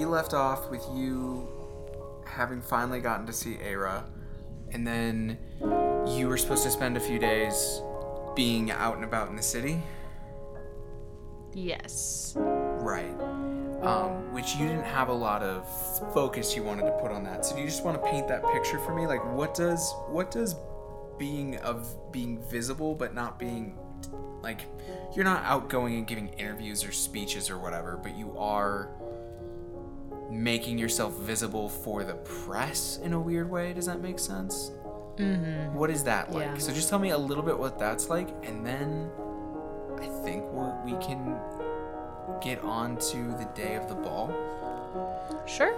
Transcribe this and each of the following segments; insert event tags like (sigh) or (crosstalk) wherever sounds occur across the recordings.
we left off with you having finally gotten to see Aira, and then you were supposed to spend a few days being out and about in the city. Yes. Right. Um, which you didn't have a lot of focus you wanted to put on that. So do you just want to paint that picture for me? Like what does what does being of being visible but not being like you're not outgoing and giving interviews or speeches or whatever, but you are making yourself visible for the press in a weird way. Does that make sense? Mm-hmm. What is that like? Yeah. So just tell me a little bit what that's like, and then I think we're, we can get on to the day of the ball. Sure.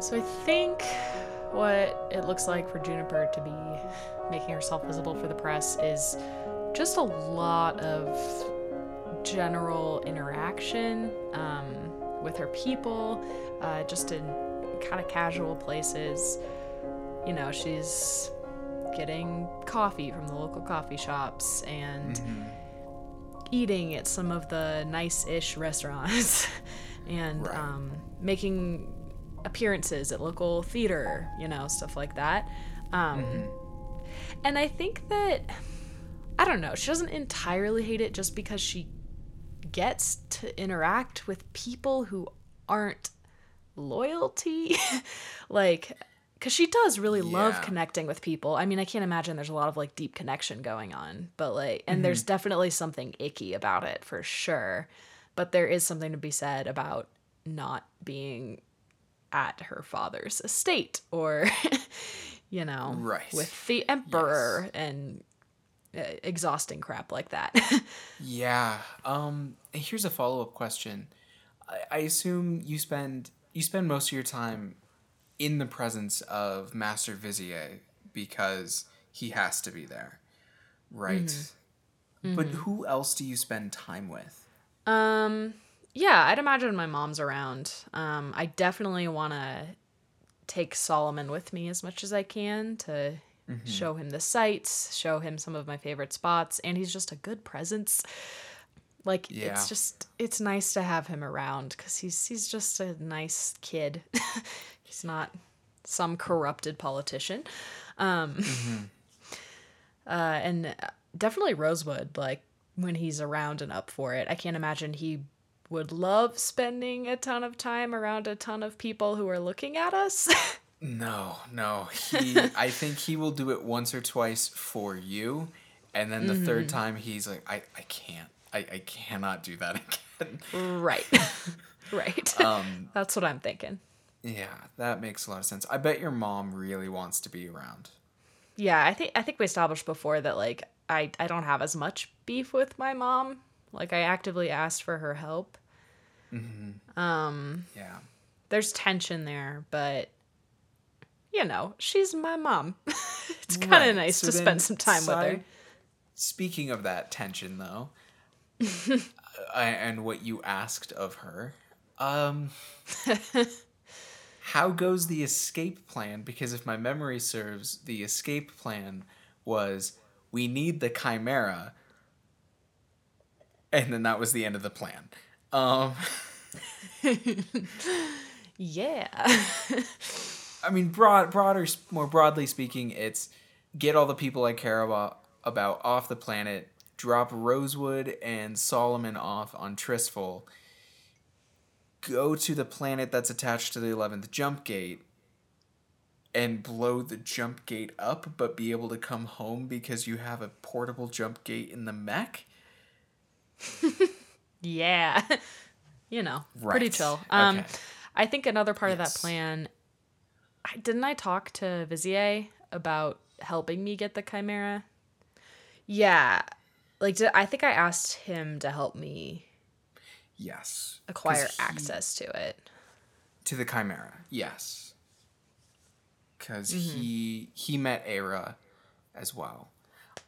So I think what it looks like for Juniper to be making herself visible for the press is just a lot of general interaction um, with her people, uh, just in kind of casual places. You know, she's getting coffee from the local coffee shops and eating at some of the nice-ish restaurants (laughs) and Right. um, making appearances at local theater you know stuff like that um, and i think that i don't know she doesn't entirely hate it just because she gets to interact with people who aren't loyalty. (laughs) Like because she does really love connecting with people. I mean i can't imagine there's a lot of like deep connection going on but like and there's definitely something icky about it for sure. But there is something to be said about not being at her father's estate or (laughs) you know Right. with the emperor and uh, exhausting crap like that (laughs) Yeah. Um. Here's a follow up question. I, I assume you spend you spend most of your time in the presence of Master Vizier because he has to be there, right? But who else do you spend time with? Um, yeah, I'd imagine my mom's around. Um, I definitely want to take Solomon with me as much as I can to show him the sights, show him some of my favorite spots, and he's just a good presence. Like Yeah. it's just it's nice to have him around cuz he's he's just a nice kid. (laughs) he's not some corrupted politician. Um (laughs) uh and definitely Rosewood like when he's around and up for it. I can't imagine he would love spending a ton of time around a ton of people who are looking at us. (laughs) No, no. He (laughs) I think he will do it once or twice for you, and then the third time he's like, I, I can't. I, I cannot do that (laughs) again. right. (laughs) right. Um That's what I'm thinking. yeah, that makes a lot of sense. I bet your mom really wants to be around. Yeah, I think I think we established before that like I I don't have as much beef with my mom. Like I actively asked for her help. Um Yeah. there's tension there, but you know, she's my mom. (laughs) it's kind of Right, nice so to spend some time with her. Speaking of that tension, though, (laughs) uh, and what you asked of her, um, (laughs) how goes the escape plan? Because if my memory serves, the escape plan was we need the chimera, and then that was the end of the plan. Um, Yeah. I mean, broad, broader, more broadly speaking, it's get all the people I care about about off the planet, drop Rosewood and Solomon off on Tristful, go to the planet that's attached to the eleventh jump gate, and blow the jump gate up, but be able to come home because you have a portable jump gate in the mech. (laughs) yeah. (laughs) you know, pretty chill. Um okay. I think another part of that plan didn't I talk to Vizier about helping me get the chimera? Yeah. Like did, I think I asked him to help me yes acquire he- access to it. to the chimera yes because he he met Era as well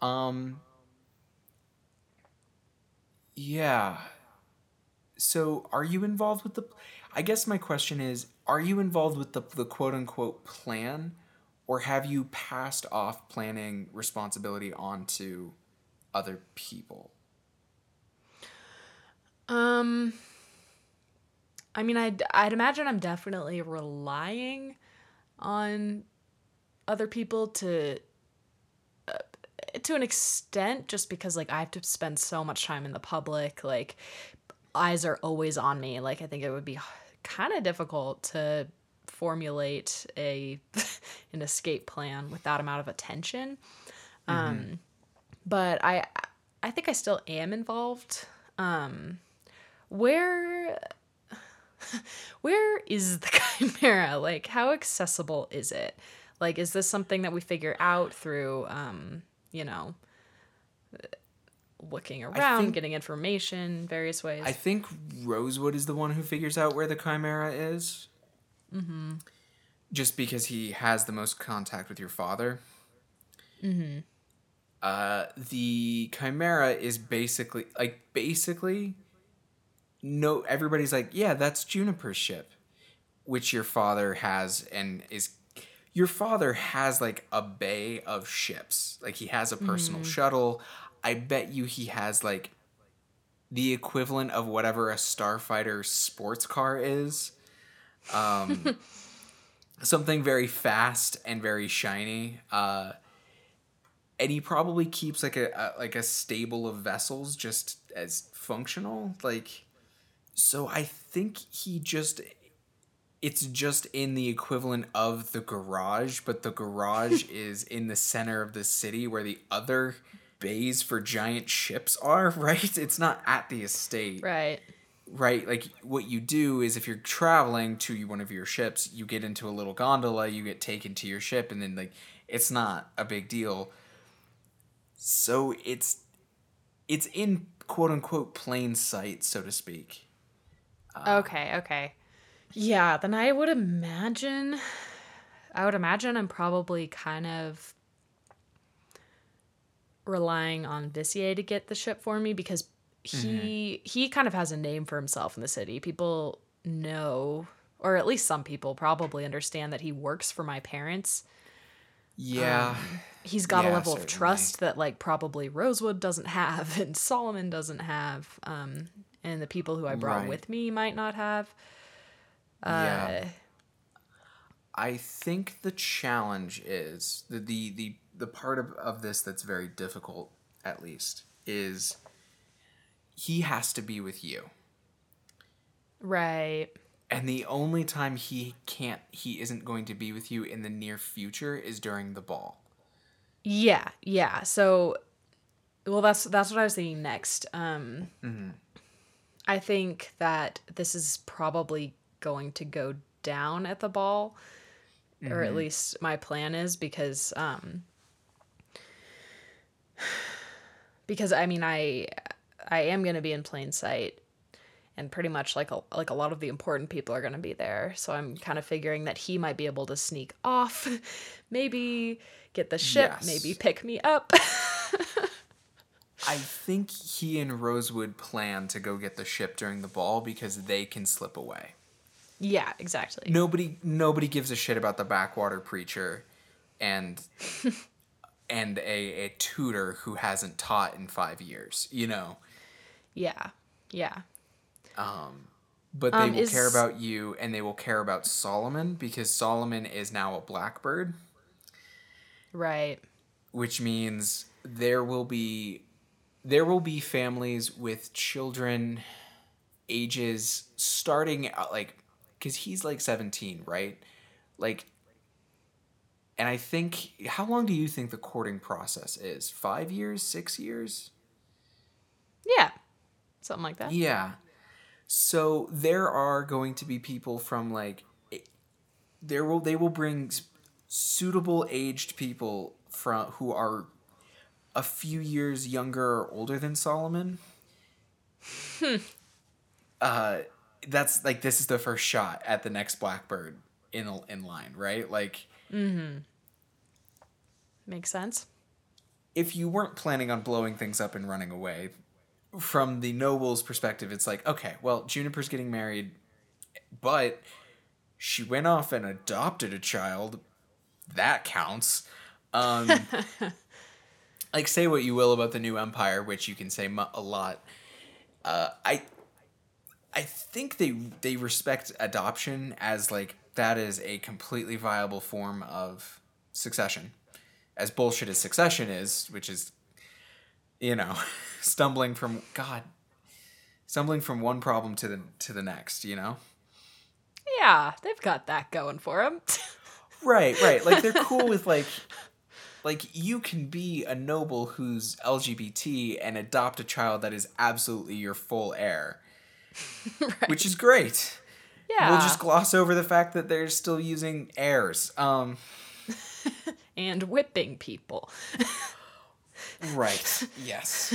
um yeah so are you involved with the i guess my question is are you involved with the, the quote unquote plan or have you passed off planning responsibility onto other people? Um I mean, I'd, I'd imagine I'm definitely relying on other people to uh, to an extent just because like I have to spend so much time in the public like eyes are always on me like I think it would be kind of difficult to formulate a (laughs) an escape plan with that amount of attention. Um but I I think I still am involved. Um where (laughs) where is the (laughs) chimera? Like how accessible is it? Like is this something that we figure out through um you know looking around think- getting information various ways I think Rosewood is the one who figures out where the Chimera is. Mm-hmm. Just because he has the most contact with your father. Mm-hmm. Uh, the Chimera is basically like basically. No, everybody's like, yeah, that's Juniper's ship, which your father has and is. Your father has like a bay of ships. Like he has a personal shuttle. I bet you he has like the equivalent of whatever a starfighter sports car is. Um, (laughs) something very fast and very shiny uh, and he probably keeps like a, a like a stable of vessels just as functional like so i think he just it's just in the equivalent of the garage but the garage (laughs) is in the center of the city where the other bays for giant ships are (laughs) right? It's not at the estate. Right. Right? Like what you do is if you're traveling to one of your ships you get into a little gondola you get taken to your ship and then like it's not a big deal. So it's it's in quote unquote plain sight so to speak. Uh, okay, okay. Yeah, then I would imagine I would imagine I'm probably kind of relying on Vizier to get the ship for me because he he kind of has a name for himself in the city. People know or at least some people probably understand that he works for my parents. yeah He's got a Yeah, level of trust that like probably Rosewood doesn't have (laughs) and Solomon doesn't have um and the people who I brought Right. with me might not have. yeah Uh, I think the challenge is the the the, the part of, of this that's very difficult, at least, is he has to be with you. Right. And the only time he can't he isn't going to be with you in the near future is during the ball. Yeah, yeah. So well that's that's what I was thinking next. Um I think that this is probably going to go down at the ball. Or at least my plan is because um (laughs) because I mean I I am going to be in plain sight and pretty much like a, like a lot of the important people are going to be there. So I'm kind of figuring that he might be able to sneak off, (laughs) maybe get the ship, Yes. maybe pick me up. (laughs) I think he and Rosewood plan to go get the ship during the ball because they can slip away. yeah, exactly. Nobody nobody gives a shit about the backwater preacher and and a, a tutor who hasn't taught in five years, you know. Yeah. Yeah. But they Um, will care about you and they will care about Solomon because Solomon is now a blackbird, Right. which means there will be there will be families with children ages starting like cuz he's like 17, right? Like and I think how long do you think the courting process is? 5 years, 6 years? Yeah. Something like that. Yeah. So there are going to be people from like it- there will they will bring suitable aged people from who are a few years younger or older than Solomon. uh that's like this is the first shot at the next blackbird in in line, right? Like Makes sense. if you weren't planning on blowing things up and running away, from the noble's perspective, it's like, okay, well, Juniper's getting married, but she went off and adopted a child. That counts. Um, (laughs) like, say what you will about the new empire, which you can say mu- a lot. Uh, I, I think they they respect adoption as like that is a completely viable form of succession. As bullshit as succession is, which is you know, (laughs) stumbling from god stumbling from one problem to the to the next, you know? Yeah, they've got that going for them. (laughs) Right, right. Like they're cool with like like you can be a noble who's LGBT and adopt a child that is absolutely your full heir. (laughs) right. Which is great. Yeah. We'll just gloss over the fact that they're still using heirs. Um (laughs) and whipping people. (laughs) right. Yes.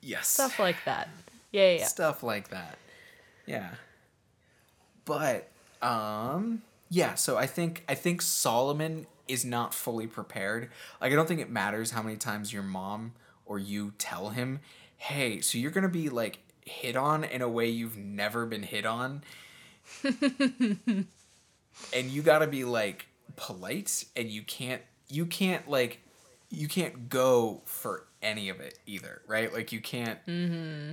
Yes. Stuff like that. Yeah, yeah. Stuff like that. Yeah. But um yeah, so I think I think Solomon is not fully prepared. Like I don't think it matters how many times your mom or you tell him, "Hey, so you're going to be like hit on in a way you've never been hit on." (laughs) and you got to be like polite and you can't you can't like you can't go for any of it either, right? Like you can't Mm-hmm.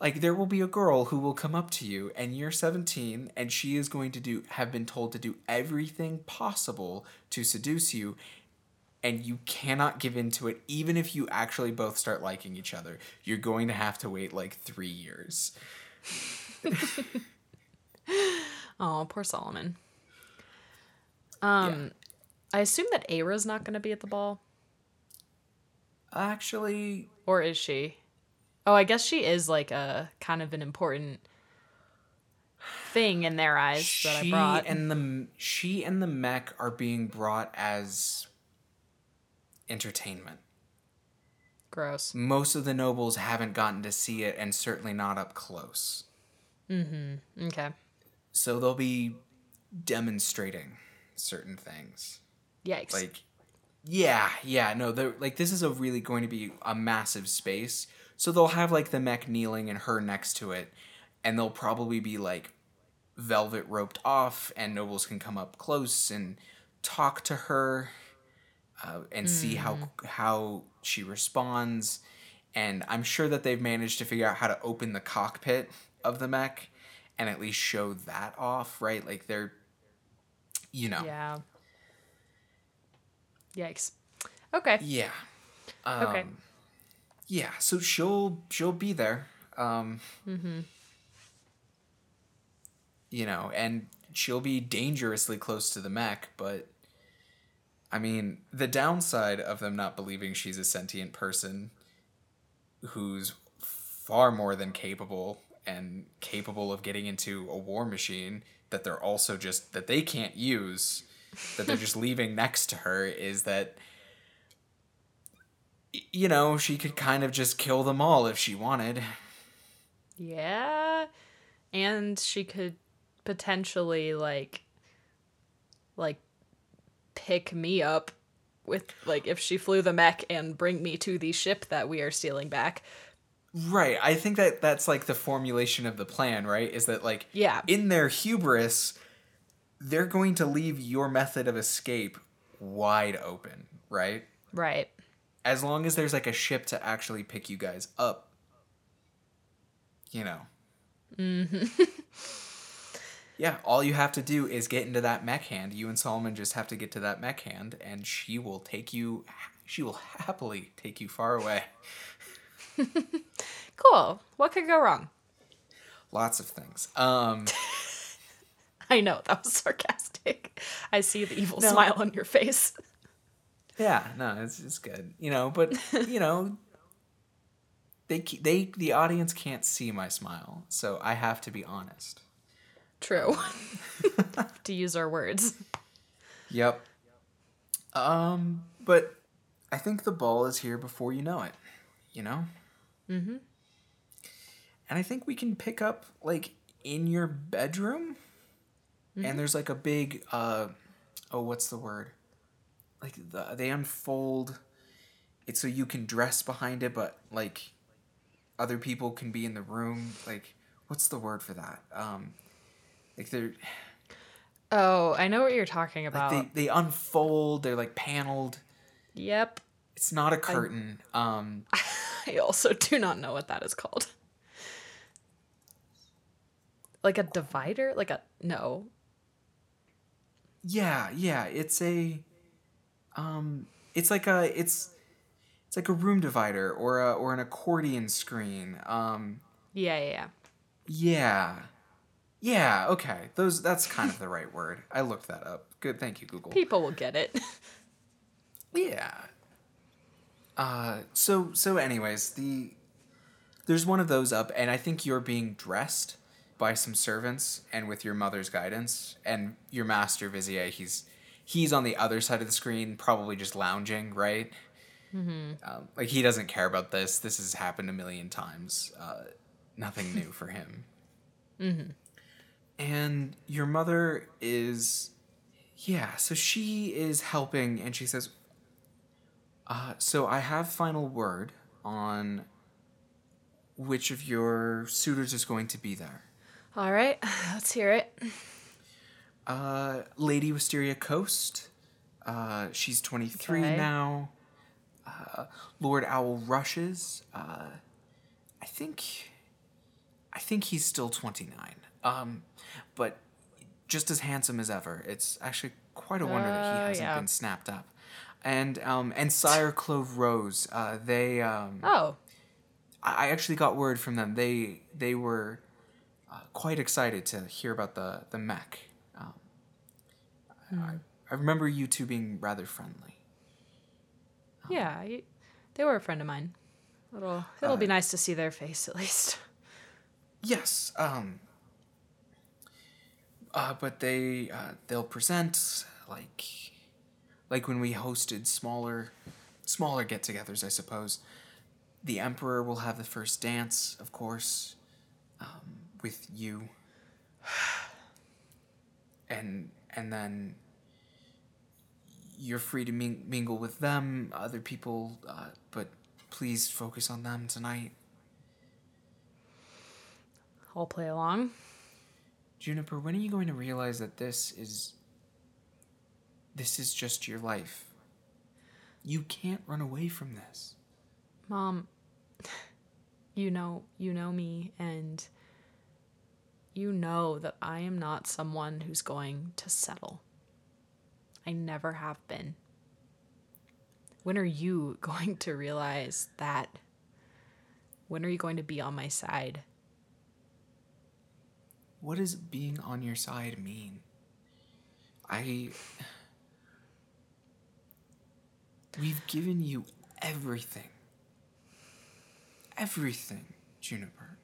Like there will be a girl who will come up to you and you're 17 and she is going to do have been told to do everything possible to seduce you and you cannot give in to it even if you actually both start liking each other. You're going to have to wait like three years (laughs) (laughs) oh poor solomon um yeah. i assume that Aira's not going to be at the ball actually or is she Oh, I guess she is like a kind of an important thing in their eyes she that I brought. and the she and the mech are being brought as entertainment. Gross. Most of the nobles haven't gotten to see it, and certainly not up close. Mm-hmm. Okay. So they'll be demonstrating certain things. Yikes. Like, yeah, yeah, no, they're like this is a really going to be a massive space so they'll have like the mech kneeling and her next to it, and they'll probably be like velvet roped off, and nobles can come up close and talk to her uh, and mm. see how mm. how she responds. And I'm sure that they've managed to figure out how to open the cockpit of the mech and at least show that off, right? Like they're, you know. Yeah. Yikes. Okay. Yeah. Um, okay yeah, so she'll she'll be there. Um, mm-hmm. You know, and she'll be dangerously close to the mech, but I mean, the downside of them not believing she's a sentient person who's far more than capable and capable of getting into a war machine that they're also just that they can't use that they're just (laughs) leaving next to her is that you know, she could kind of just kill them all if she wanted. Yeah. And she could potentially like like pick me up with like if she flew the mech and bring me to the ship that we are stealing back. Right. I think that that's like the formulation of the plan, right? Is that like yeah. in their hubris they're going to leave your method of escape wide open, right? Right as long as there's like a ship to actually pick you guys up, you know. Mm-hmm. (laughs) yeah, all you have to do is get into that mech hand. You and Solomon just have to get to that mech hand, and she will take you. She will happily take you far away. (laughs) (laughs) cool. What could go wrong? Lots of things. Um. (laughs) I know that was sarcastic. I see the evil no. smile on your face. Yeah, no, it's it's good. You know, but (laughs) you know, they they the audience can't see my smile, so I have to be honest. True. to use our words. Yep. Um, but I think the ball is here before you know it. You know. Mm-hmm. And I think we can pick up like in your bedroom, mm-hmm. and there's like a big uh, oh, what's the word? like the, they unfold. It so you can dress behind it but like other people can be in the room. Like what's the word for that? Um like they're oh i know what you're talking about like they, they unfold. They're like paneled. Yep. It's not a curtain. I, um (laughs) i also (laughs) do not know what that is called Like a divider? Like a no. Yeah, yeah. It's a, um, it's like a it's, it's like a room divider or a or an accordion screen. Um, Yeah, yeah, yeah. yeah, yeah. Okay, those that's kind of the right word. I looked that up. Good, thank you, Google. People will get it. (laughs) Yeah. Uh, so so anyways, the there's one of those up, and I think you're being dressed by some servants, and with your mother's guidance, and your master Vizier, he's he's on the other side of the screen, probably just lounging, right? Mm-hmm. Um, like he doesn't care about this. This has happened a million times. Uh, nothing new for him. Mm-hmm. And your mother is, yeah. So she is helping, and she says, uh, so I have final word on which of your suitors is going to be there. All right, (laughs) let's hear it. Uh, Lady Wisteria Coast. Uh, she's 23 Okay. now. Uh, Lord Owl Rushes. Uh, I think, I think he's still 29. Um, but just as handsome as ever. It's actually quite a wonder that he Uh, hasn't yeah. been snapped up. And um, and Sire Clove Rose. Uh, they um, Oh, I I actually got word from them. They they were uh, quite excited to hear about the the mech. Um, I, I remember you two being rather friendly. yeah. y- They were a friend of mine. It'll it'll be nice to see their face at least. Yes. Um. Uh, but they uh, they'll present like like when we hosted smaller smaller get-togethers, I suppose. The emperor will have the first dance, of course, um, with you, (sighs) and and then you're free to ming- mingle with them, other people, uh, but please focus on them tonight. I'll play along. Juniper, when are you going to realize that this is this is just your life? You can't run away from this. Mom, you know, you know me and you know that I am not someone who's going to settle. I never have been. When are you (laughs) going to realize that? When are you going to be on my side? What does being on your side mean? I We've given you everything. Everything, Juniper.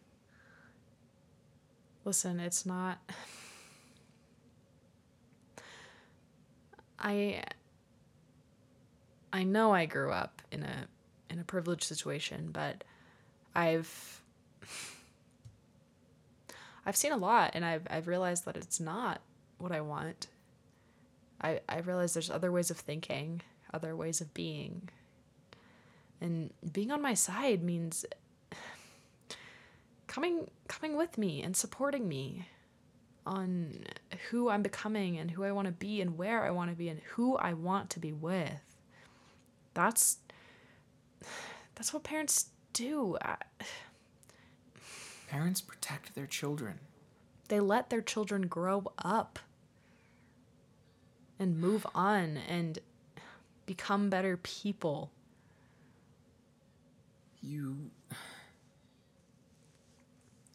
Listen, it's not I I know I grew up in a in a privileged situation, but I've I've seen a lot and I've I've realized that it's not what I want. I I realize there's other ways of thinking, other ways of being. And being on my side means coming coming with me and supporting me on who I'm becoming and who I want to be and where I want to be and who I want to be with. That's that's what parents do. I, Parents protect their children. they let their children grow up and move on and become better people. You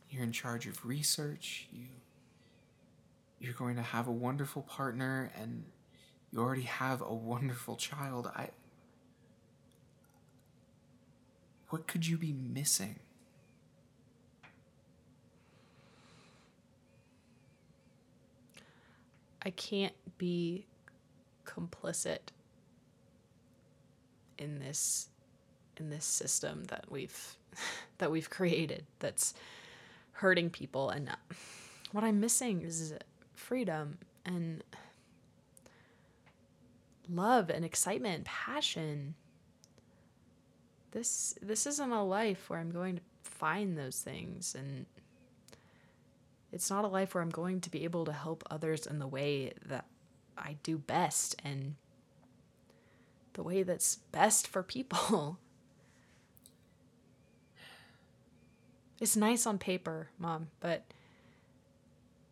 you're in charge of research. You you're going to have a wonderful partner and you already have a wonderful child. I What could you be missing? I can't be complicit in this in this system that we've (laughs) that we've created that's hurting people and what I'm missing is freedom and love and excitement and passion. This this isn't a life where I'm going to find those things and it's not a life where I'm going to be able to help others in the way that I do best and the way that's best for people. (laughs) It's nice on paper, mom, but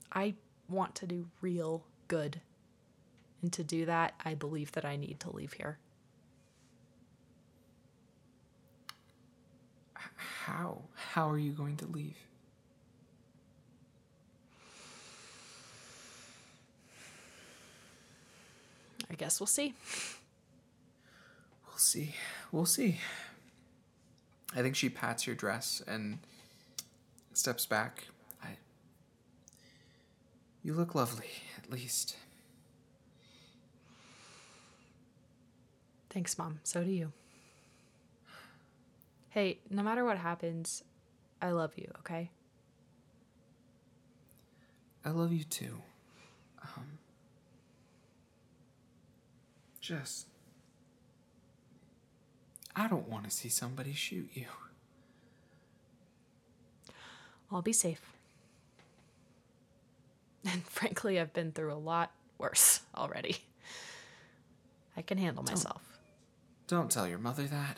I want to do real good. And to do that, I believe that I need to leave here. How? How are you going to leave? I guess we'll see. (laughs) We'll see. We'll see. I think she pats your dress and steps back. I. You look lovely, at least. Thanks, Mom. So do you. Hey, no matter what happens, I love you, okay? I love you too. Um, just. I don't want to see somebody shoot you. I'll be safe. And frankly, I've been through a lot worse already. I can handle myself. Don't tell your mother that.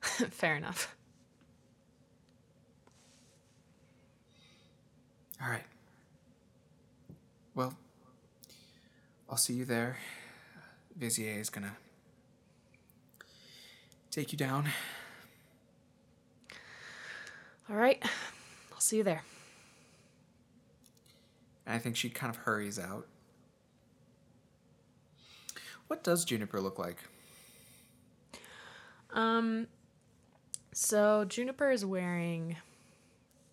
(laughs) Fair enough. All right. Well, I'll see you there. Vizier is gonna take you down. All right. I'll see you there. And I think she kind of hurries out. What does Juniper look like? Um so Juniper is wearing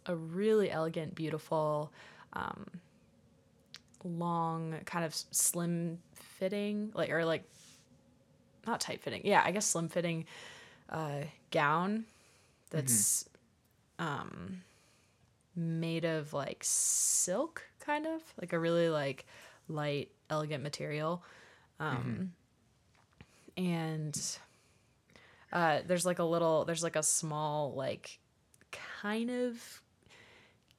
a really elegant, beautiful, um, long, kind of slim fitting, like or like not tight fitting. Yeah, I guess slim fitting uh, gown that's um, made of like silk, kind of like a really like light, elegant material. Um, And uh, there's like a little, there's like a small, like kind of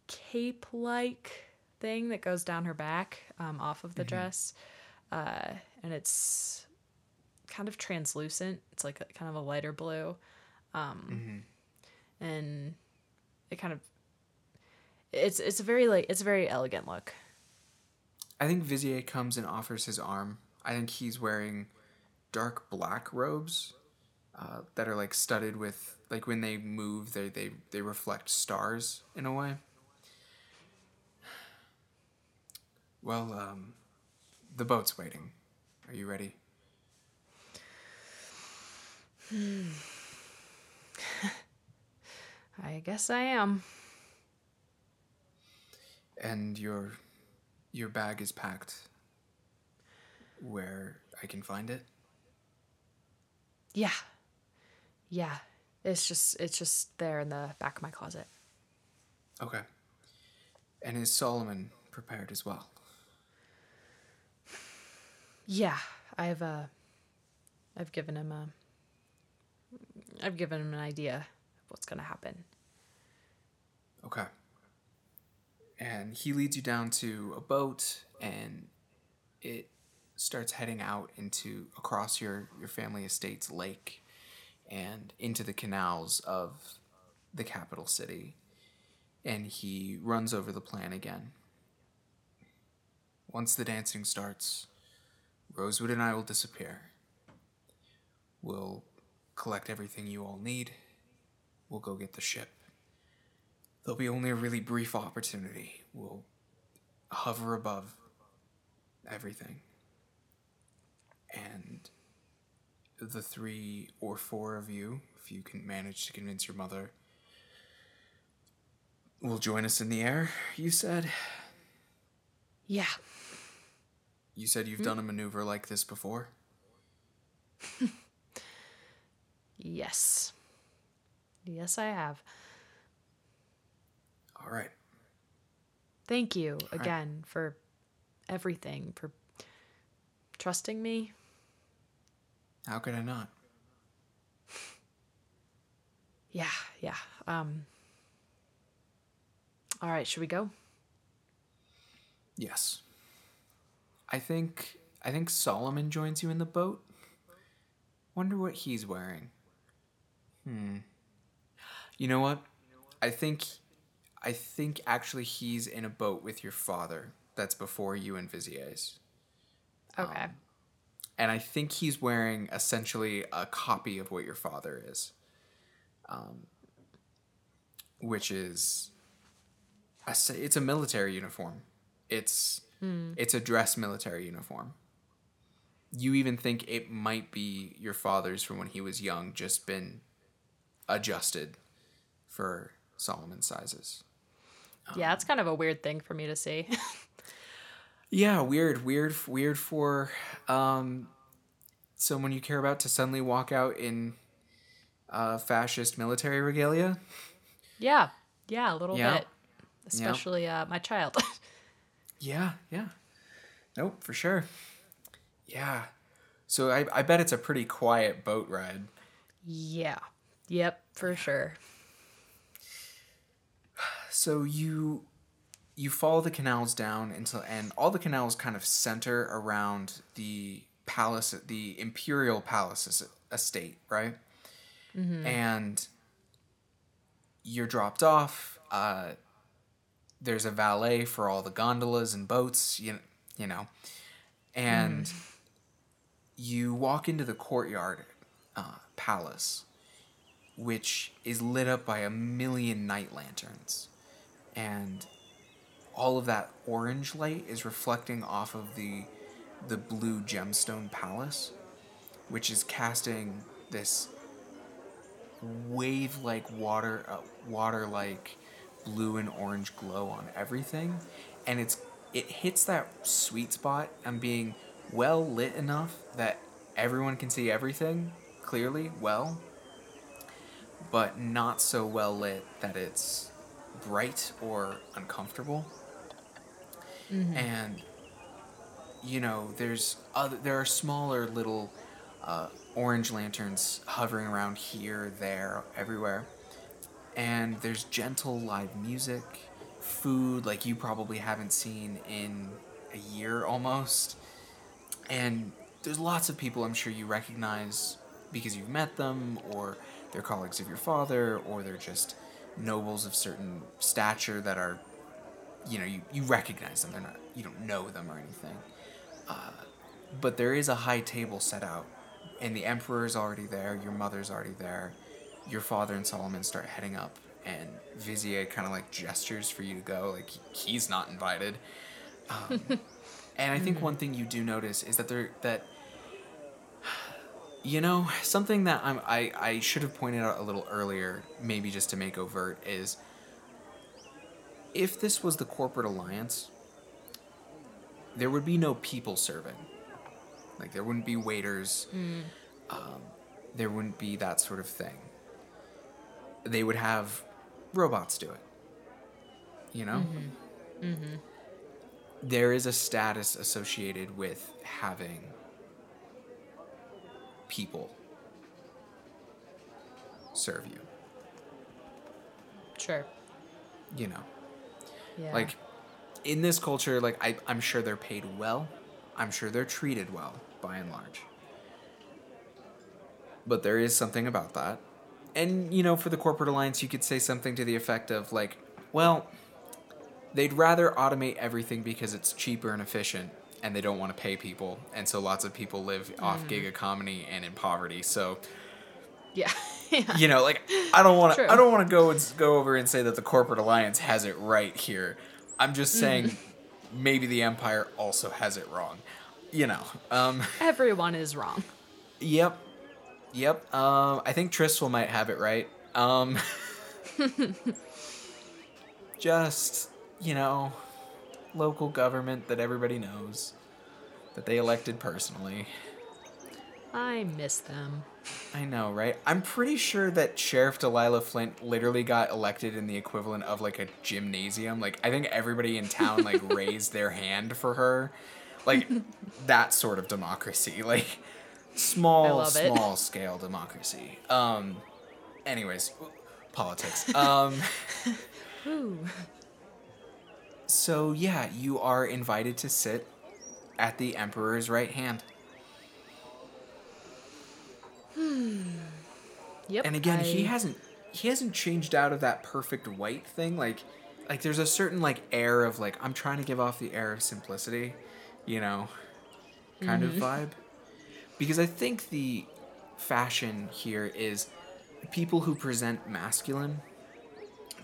cape like thing that goes down her back um, off of the dress. Uh, and it's kind of translucent. It's like a, kind of a lighter blue. Um, And it kind of, it's, it's a very like, it's a very elegant look. I think Vizier comes and offers his arm. I think he's wearing dark black robes uh, that are like studded with like when they move, they they they reflect stars in a way. Well, um, the boat's waiting. Are you ready? (sighs) I guess I am. And your your bag is packed where I can find it. Yeah. Yeah. It's just it's just there in the back of my closet. Okay. And is Solomon prepared as well? Yeah. I've uh I've given him a I've given him an idea of what's gonna happen. Okay. And he leads you down to a boat and it starts heading out into across your, your family estate's lake and into the canals of the capital city. And he runs over the plan again. Once the dancing starts, Rosewood and I will disappear. We'll collect everything you all need. We'll go get the ship. There'll be only a really brief opportunity. We'll hover above everything. And the three or four of you, if you can manage to convince your mother, will join us in the air, you said? Yeah. You said you've done a maneuver like this before? Yes. Yes, I have. All right. Thank you again for everything, for trusting me. How could I not? (laughs) Yeah, yeah. Um All right, should we go? Yes. I think I think Solomon joins you in the boat. Wonder what he's wearing. Hmm. You know what? I think I think actually he's in a boat with your father. That's before you and Vizier's. Okay. Um, and I think he's wearing essentially a copy of what your father is, um, which is a, it's a military uniform. It's it's a dress military uniform. You even think it might be your father's from when he was young, just been adjusted for Solomon sizes. yeah, it's kind of a weird thing for me to see. (laughs) Yeah, weird, weird, weird for um, someone you care about to suddenly walk out in uh, fascist military regalia. yeah. Yeah, a little Yeah. bit. Especially uh, my child. (laughs) Yeah, yeah. Nope, for sure. Yeah. So I, I bet it's a pretty quiet boat ride. yeah. Yep, for sure. So you you follow the canals down until and all the canals kind of center around the palace the imperial palace estate right and you're dropped off uh, there's a valet for all the gondolas and boats you, you know and you walk into the courtyard uh, palace which is lit up by a million night lanterns. And all of that orange light is reflecting off of the the blue gemstone palace which is casting this wave like water uh, water like blue and orange glow on everything and it's it hits that sweet spot and being well lit enough that everyone can see everything clearly well but not so well lit that it's bright or uncomfortable. And you know there's other there are smaller little uh, orange lanterns hovering around here there everywhere and there's gentle live music food like you probably haven't seen in a year almost. And there's lots of people i'm sure you recognize because you've met them or they're colleagues of your father or they're just nobles of certain stature that are you know you, you recognize them. They're not you don't know them or anything. Uh, but there is a high table set out and the emperor's already there your mother's already there your father and solomon start heading up and vizier kind of like gestures for you to go like he's not invited um, (laughs) and i think one thing you do notice is that there that you know something that I'm, I, I should have pointed out a little earlier maybe just to make overt is if this was the corporate alliance, there would be no people serving. Like there wouldn't be waiters. Um, there wouldn't be that sort of thing. They would have robots do it. You know. Mm-hmm. Mm-hmm. There is a status associated with having people serve you. Sure. You know. Yeah. Like in this culture, like I, I'm sure they're paid well. I'm sure they're treated well by and large. But there is something about that. And you know, for the corporate alliance, you could say something to the effect of like, well, they'd rather automate everything because it's cheaper and efficient and they don't want to pay people. And so lots of people live off gig economy and in poverty. So yeah. (laughs) yeah. you know, like I don't want to. I don't want to go and go over and say that the corporate alliance has it right here. I'm just saying, maybe the empire also has it wrong. You know. Um. (laughs) Everyone is wrong. Yep. Yep. Um. I think Tristwell might have it right. Um. (laughs) just you know, local government that everybody knows that they elected personally. I miss them. I know, right? I'm pretty sure that Sheriff Delilah Flint literally got elected in the equivalent of like a gymnasium. Like I think everybody in town like (laughs) raised their hand for her. Like that sort of democracy. (laughs) Like small love it. small scale democracy. Um anyways, politics. Um (laughs) so yeah, you are invited to sit at the emperor's right hand. (sighs) Yep. And again, he hasn't he hasn't changed out of that perfect white thing. Like like there's a certain like air of like I'm trying to give off the air of simplicity, you know, kind of vibe. Because I think the fashion here is people who present masculine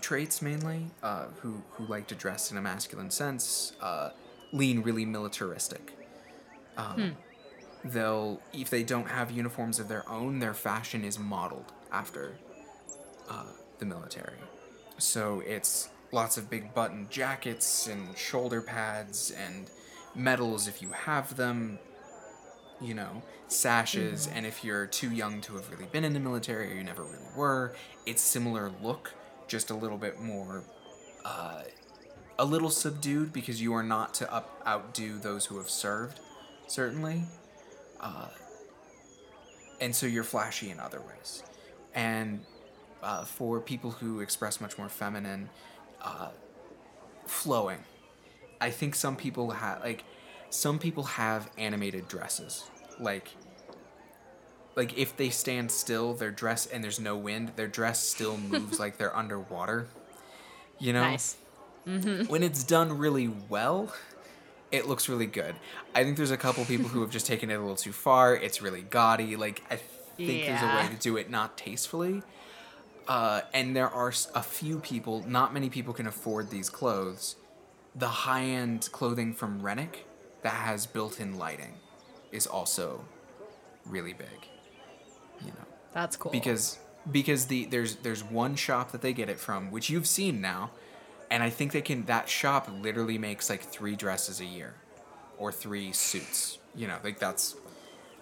traits mainly, uh, who who like to dress in a masculine sense, uh, lean really militaristic. Um, They'll if they don't have uniforms of their own, their fashion is modeled after uh, the military. So it's lots of big button jackets and shoulder pads and medals if you have them, you know, sashes. And if you're too young to have really been in the military or you never really were, it's similar look, just a little bit more, uh, a little subdued because you are not to up, outdo those who have served, certainly. Uh, and so you're flashy in other ways. And uh, for people who express much more feminine, uh, flowing. I think some people have like some people have animated dresses. Like like if they stand still, their dress and there's no wind, their dress still (laughs) moves like they're underwater. You know? Nice. When it's done really well, it looks really good. I think there's a couple people who have just taken it a little too far. It's really gaudy. Like I think there's a way to do it not tastefully. Uh, and there are a few people, not many people can afford these clothes. The high end clothing from Rennick that has built in lighting is also really big. You know That's cool. because because the there's there's one shop that they get it from which you've seen now and i think they can that shop literally makes like three dresses a year or three suits you know like that's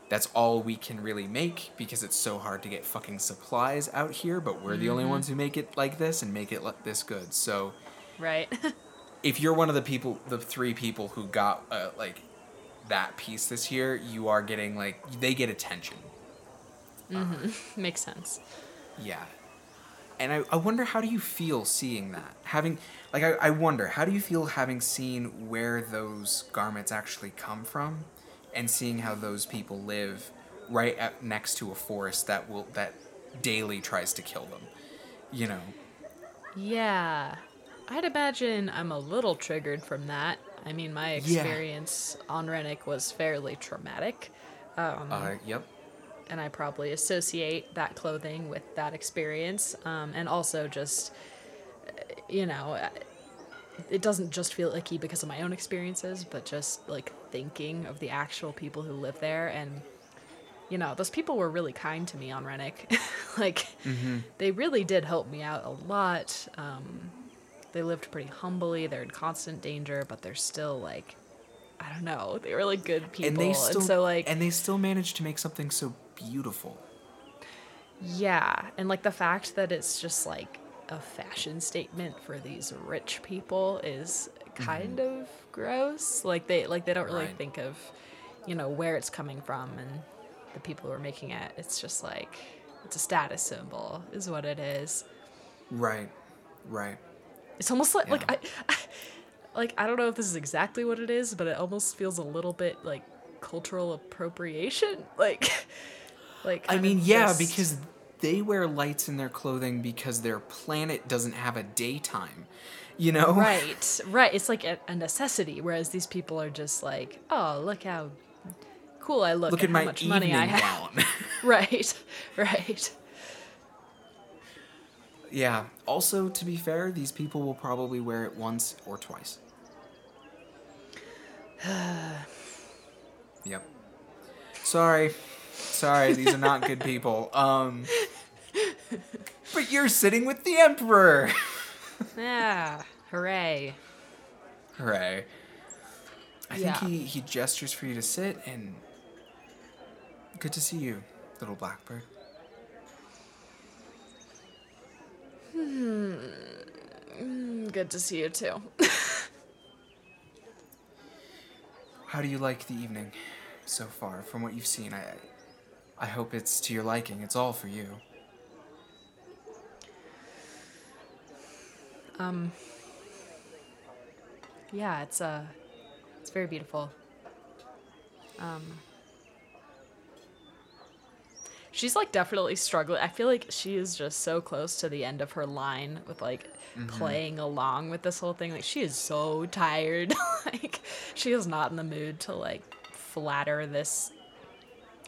that's all we can really make because it's so hard to get fucking supplies out here but we're the only mm-hmm. ones who make it like this and make it this good so right. (laughs) if you're one of the people the three people who got uh, like that piece this year you are getting like they get attention (laughs) Makes sense. Yeah. And I, I wonder how do you feel seeing that? Having like I, I wonder, how do you feel having seen where those garments actually come from and seeing how those people live right at, next to a forest that will that daily tries to kill them. You know. Yeah. I'd imagine I'm a little triggered from that. I mean, my Yeah. experience on Rennick was fairly traumatic. Um, Uh yep. and I probably associate that clothing with that experience. Um, and also just, you know, it doesn't just feel icky because of my own experiences, but just like thinking of the actual people who live there. And, you know, those people were really kind to me on Rennick. (laughs) like, they really did help me out a lot. Um, they lived pretty humbly, they're in constant danger, but they're still like, I don't know, they were like good people. And they still so, like, and they still managed to make something so beautiful. Yeah, and like the fact that it's just like a fashion statement for these rich people is mm-hmm. kind of gross. Like they like they don't really Right. think of, you know, where it's coming from and the people who are making it. It's just like it's a status symbol is what it is. Right. Right. It's almost like like Yeah. I, like I don't know if this is exactly what it is, but it almost feels a little bit like cultural appropriation. (laughs) Like like I mean, yeah, just- because they wear lights in their clothing because their planet doesn't have a daytime. You know? Right, right. It's like a, a necessity, whereas these people are just like, oh, look how cool I look, Look at how my much money I have. (laughs) (laughs) Right, right. Yeah. Also, to be fair, these people will probably wear it once or twice. (sighs) yep. Sorry. Sorry, these are not good people. (laughs) Um But you're sitting with the emperor. (laughs) Yeah, hooray. Hooray. I Yeah. think he, he gestures for you to sit and good to see you, little blackbird. Mm, Good to see you too. (laughs) How do you like the evening so far from what you've seen? I I hope it's to your liking. It's all for you. Um, yeah, it's uh, it's very beautiful. Um, she's like definitely struggling. I feel like she is just so close to the end of her line with like mm-hmm. playing along with this whole thing. Like she is so tired. (laughs) like she is not in the mood to like flatter this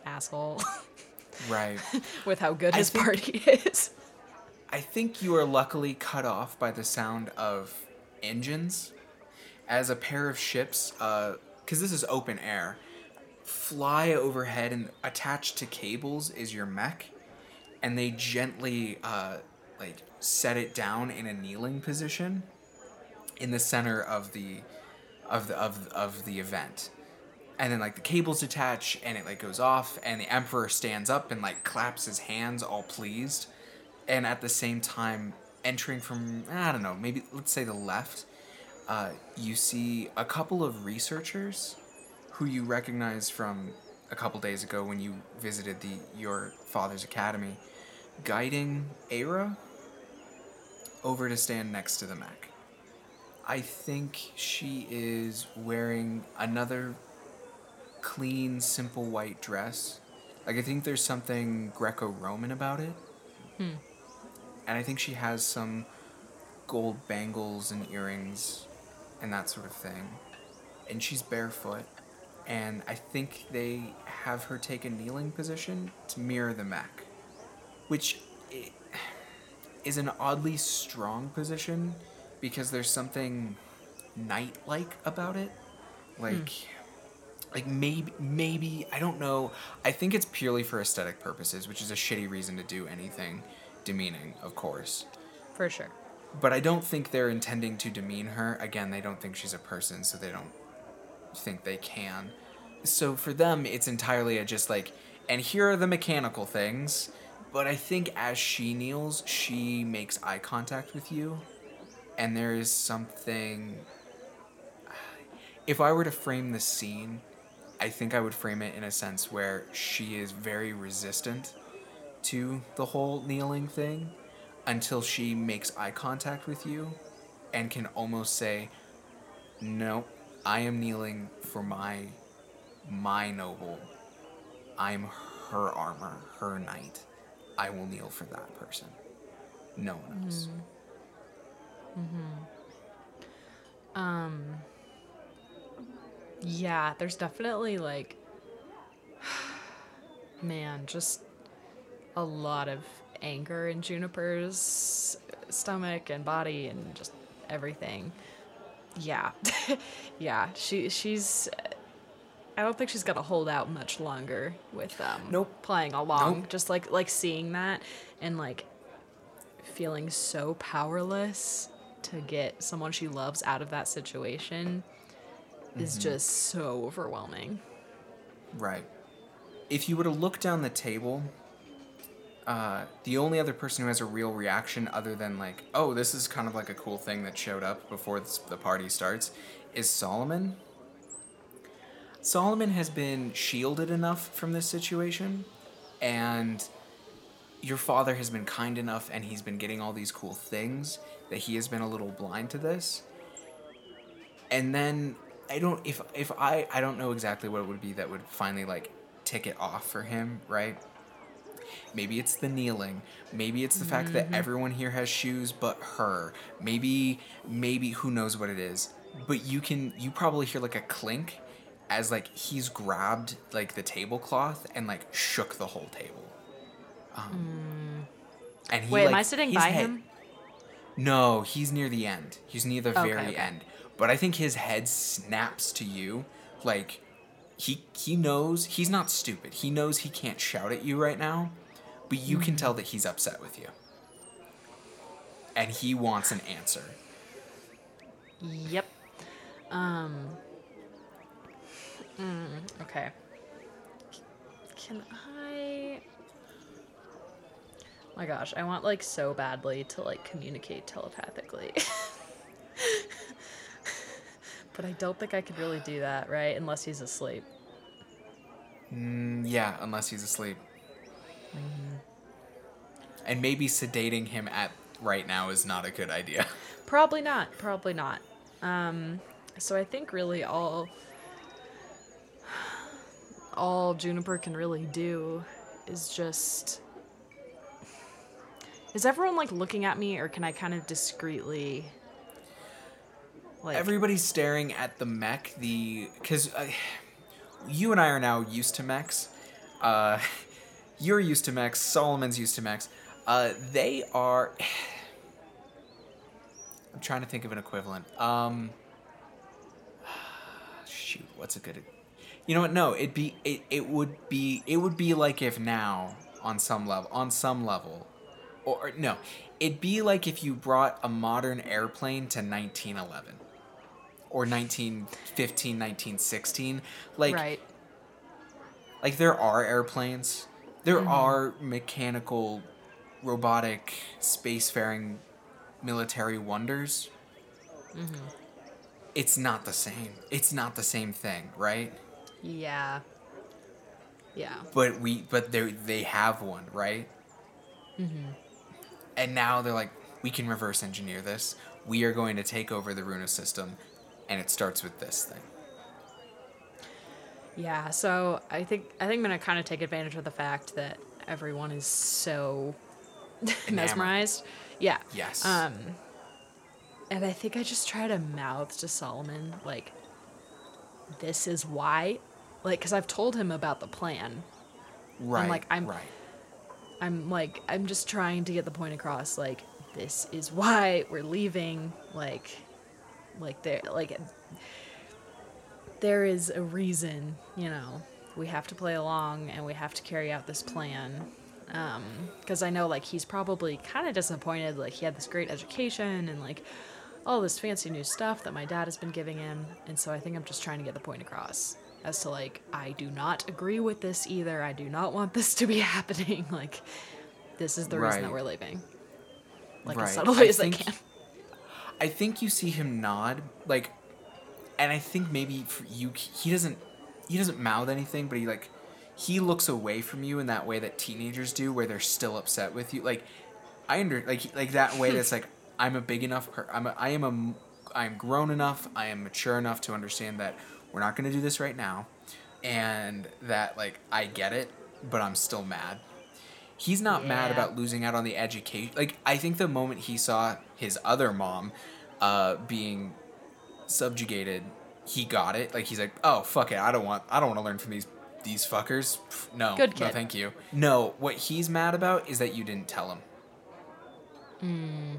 asshole (laughs) Right. with how good I his think- party (laughs) is. I think you are luckily cut off by the sound of engines as a pair of ships, uh, because this is open air, fly overhead and attached to cables is your mech, and they gently uh, like set it down in a kneeling position in the center of the of the of, of the event. And then like the cables detach and it like goes off and the emperor stands up and like claps his hands all pleased. And at the same time entering from i don't know maybe let's say the left uh, you see a couple of researchers who you recognize from a couple days ago when you visited the your father's academy guiding Aira over to stand next to the mech. I think she is wearing another clean, simple white dress. Like, I think there's something Greco Roman about it. Hmm. And I think she has some gold bangles and earrings and that sort of thing. And she's barefoot. And I think they have her take a kneeling position to mirror the mech. Which is an oddly strong position because there's something knight like about it. Like like maybe maybe I don't know. I think it's purely for aesthetic purposes, which is a shitty reason to do anything demeaning, of course. For sure. But I don't think they're intending to demean her. Again, they don't think she's a person, so they don't think they can. So for them, it's entirely a just like, and here are the mechanical things. But I think as she kneels, she makes eye contact with you, and there is something. If I were to frame the scene, I think I would frame it in a sense where she is very resistant to the whole kneeling thing until she makes eye contact with you and can almost say, "No, I am kneeling for my my noble. I'm her armor, her knight. I will kneel for that person. No one else." Mm-hmm. Um Yeah, there's definitely like (sighs) man, just a lot of anger in Juniper's stomach and body and just everything. Yeah. (laughs) yeah, she she's I don't think she's gonna hold out much longer with um Nope. playing along. Nope. Just like like seeing that and like feeling so powerless to get someone she loves out of that situation is just so overwhelming. Right. If you were to look down the table, uh, the only other person who has a real reaction other than like, oh, this is kind of like a cool thing that showed up before this, the party starts, is Solomon. Solomon has been shielded enough from this situation, and your father has been kind enough and he's been getting all these cool things that he has been a little blind to this. And then I don't if if I I don't know exactly what it would be that would finally like tick it off for him, right? Maybe it's the kneeling. Maybe it's the fact that everyone here has shoes but her. Maybe maybe who knows what it is. But you can you probably hear like a clink as like he's grabbed like the tablecloth and like shook the whole table. Um, and he, Wait, am I sitting by head- him? no, he's near the end. He's near the Okay, very okay. end. But I think his head snaps to you. Like he he knows he's not stupid. He knows he can't shout at you right now, but you can tell that he's upset with you. And he wants an answer. Yep. Um. Mm, okay. Can I? My gosh, I want like so badly to like communicate telepathically. (laughs) but I don't think I could really do that, right? Unless he's asleep. Mm, yeah, unless he's asleep. And maybe sedating him at right now is not a good idea. (laughs) Probably not. Probably not. Um, so I think really all all Juniper can really do is just. Is everyone like looking at me, or can I kind of discreetly? Like, Everybody's staring at the mech. The because uh, you and I are now used to mechs. Uh, (laughs) you're used to mechs. Solomon's used to mechs. Uh, they are. (sighs) I'm trying to think of an equivalent. Um, (sighs) shoot, what's a good? You know what? No, it'd be it, it would be it would be like if now on some level on some level, or, or no, it'd be like if you brought a modern airplane to 1911 or 1915 1916 like right. like there are airplanes there mm-hmm. are mechanical robotic spacefaring military wonders. Mm-hmm. It's not the same. It's not the same thing, right? Yeah. Yeah. But we, but they they have one, right? Mm-hmm. And now they're like, we can reverse engineer this. We are going to take over the Runa system, and it starts with this thing. Yeah. So I think I think I'm gonna kind of take advantage of the fact that everyone is so (laughs) mesmerized yeah. Yes. Um, and I think I just try to mouth to Solomon like, "This is why," like, because I've told him about the plan. Right. I'm like I'm. Right. I'm like I'm just trying to get the point across. Like, this is why we're leaving. Like, like there, like there is a reason. You know, we have to play along and we have to carry out this plan because um, I know like he's probably kind of disappointed. Like he had this great education and like all this fancy new stuff that my dad has been giving him, and so I think I'm just trying to get the point across as to like I do not agree with this either. I do not want this to be (laughs) happening. like this is the right. reason that we're leaving. Like right. as subtly I as think, I can. I think you see him nod, like, and I think maybe for you he doesn't he doesn't mouth anything, but he like he looks away from you in that way that teenagers do, where they're still upset with you. Like I under like like that way that's like I'm a big enough. Per- I'm a, I am a I am grown enough. I am mature enough to understand that we're not going to do this right now, and that like I get it, but I'm still mad. He's not yeah. mad about losing out on the education. Like I think the moment he saw his other mom uh, being subjugated, he got it. Like he's like, oh fuck it, I don't want I don't want to learn from these these fuckers. No, Good kid. no, thank you. No, what he's mad about is that you didn't tell him. Hmm.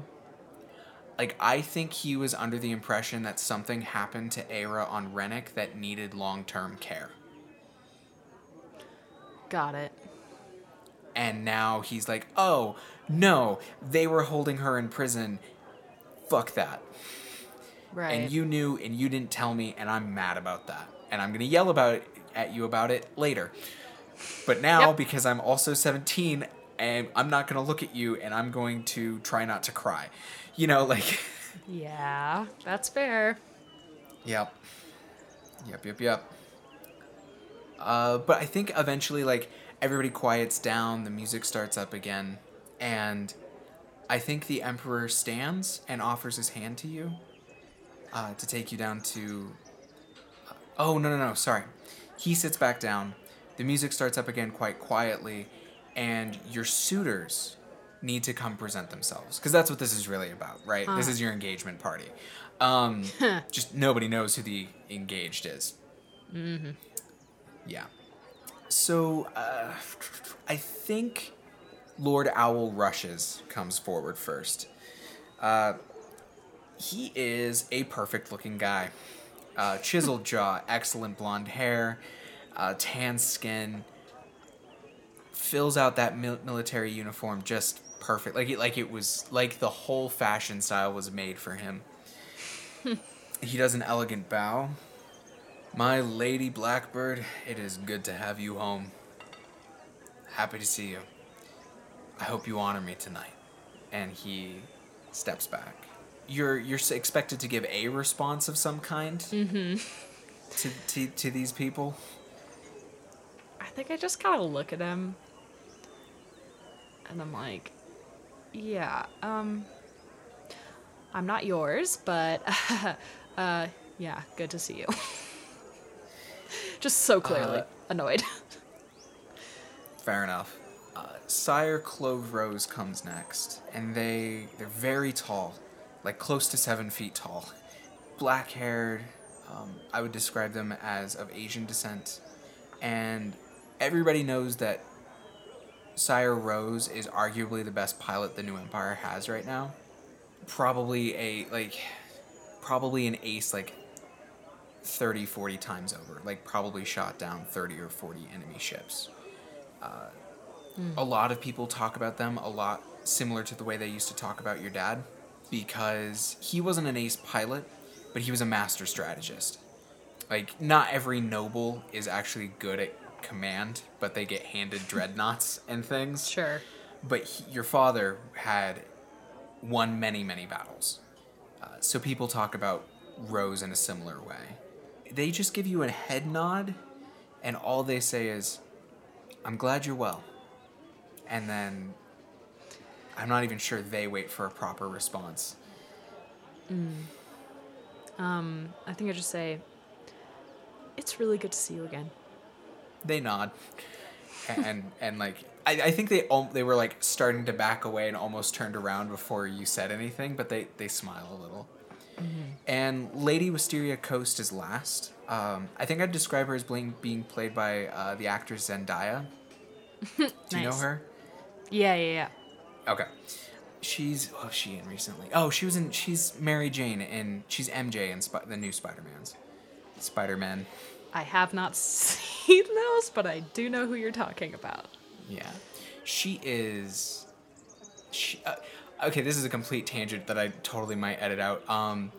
Like I think he was under the impression that something happened to Aira on Rennick that needed long-term care. Got it. And now he's like, "Oh, no, they were holding her in prison. Fuck that." Right. And you knew and you didn't tell me and I'm mad about that. And I'm going to yell about it at you about it later. But now, yep. because I'm also 17, and I'm not going to look at you and I'm going to try not to cry. You know, (laughs) like. yeah, that's fair. Yep. Yep, yep, yep. Uh, but I think eventually, like, everybody quiets down, the music starts up again, and I think the Emperor stands and offers his hand to you uh, to take you down to. Uh, oh, no, no, no, sorry. He sits back down. The music starts up again quite quietly, and your suitors need to come present themselves because that's what this is really about, right? This is your engagement party. Um, (laughs) just nobody knows who the engaged is. Mm-hmm. Yeah. So uh, I think Lord Owl Rushes comes forward first. Uh, he is a perfect looking guy uh, chiseled (laughs) jaw, excellent blonde hair, uh, tan skin, fills out that mil- military uniform just perfect. Like it, like it was like the whole fashion style was made for him. (laughs) he does an elegant bow. My lady Blackbird, it is good to have you home. Happy to see you. I hope you honor me tonight. And he steps back you're you're expected to give a response of some kind mm-hmm. to, to to these people. I think I just kind of look at him, and I'm like, yeah, um, I'm not yours, but (laughs) uh, yeah, good to see you. (laughs) just so clearly uh, annoyed. (laughs) Fair enough. Uh, Sire Clove Rose comes next, and they they're very tall, like close to seven feet tall, black haired. Um, I would describe them as of Asian descent, and everybody knows that Sire Rose is arguably the best pilot the New Empire has right now. Probably a like, probably an ace like 30, 40 times over. Like probably shot down 30 or 40 enemy ships. Uh, A lot of people talk about them a lot similar to the way they used to talk about your dad because he wasn't an ace pilot, but he was a master strategist. Like not every noble is actually good at command, but they get handed dreadnoughts and things. Sure. But he, your father had won many, many battles. Uh, so people talk about Rose in a similar way. They just give you a head nod, and all they say is, I'm glad you're well. And then I'm not even sure they wait for a proper response. Um, I think I just say, it's really good to see you again. They nod. And, and, like, I, I think they they were like starting to back away and almost turned around before you said anything, but they, they smile a little. And Lady Wisteria Coast is last. Um, I think I'd describe her as being, being played by uh, the actress Zendaya. (laughs) Do you know her? Yeah, yeah, yeah. Okay. She's what was she in recently? Oh, she was in. She's Mary Jane and she's MJ in Sp- the new Spider Man's. Spider Man. I have not (laughs) seen those, but I do know who you're talking about. Yeah, she is. She. Uh, okay, this is a complete tangent that I totally might edit out. Um.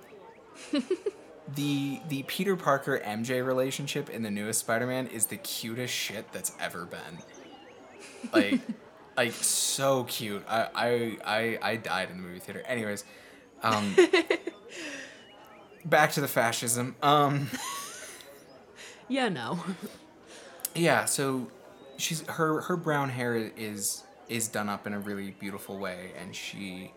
(laughs) the the Peter Parker MJ relationship in the newest Spider Man is the cutest shit that's ever been. Like. (laughs) like so cute. I, I I I died in the movie theater. Anyways, um (laughs) back to the fascism. Um (laughs) Yeah, no. (laughs) yeah, so she's her her brown hair is is done up in a really beautiful way and she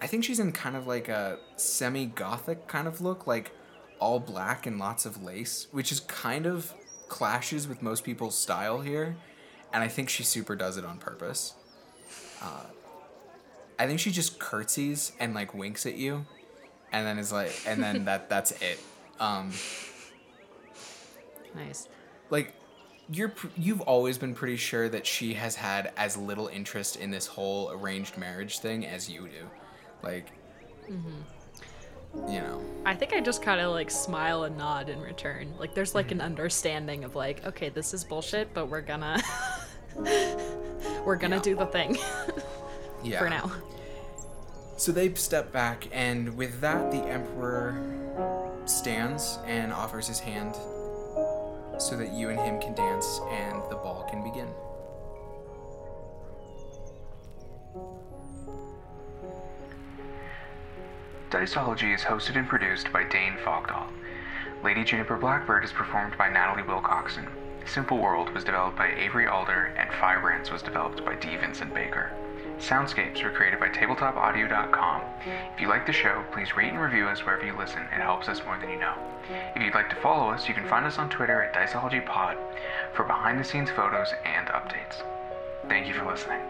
I think she's in kind of like a semi-gothic kind of look, like all black and lots of lace, which is kind of clashes with most people's style here, and I think she super does it on purpose. Uh, I think she just curtsies and like winks at you, and then is like, and then (laughs) that that's it. Um, Nice. like you're you've always been pretty sure that she has had as little interest in this whole arranged marriage thing as you do like Mm-hmm you know I think I just kind of like smile and nod in return. Like there's like an understanding of like, okay, this is bullshit, but we're gonna (laughs) (laughs) we're gonna Yeah. do the thing (laughs) yeah for now. so they step back and with that the emperor stands and offers his hand so that you and him can dance and the ball can begin Diceology is hosted and produced by Dane Fogdahl. Lady Juniper Blackbird is performed by Natalie Wilcoxon. Simple World was developed by Avery Alder, and Firebrands was developed by D. Vincent Baker. Soundscapes were created by TabletopAudio.com. If you like the show, please rate and review us wherever you listen. It helps us more than you know. If you'd like to follow us, you can find us on Twitter at DiceologyPod for behind the scenes photos and updates. Thank you for listening.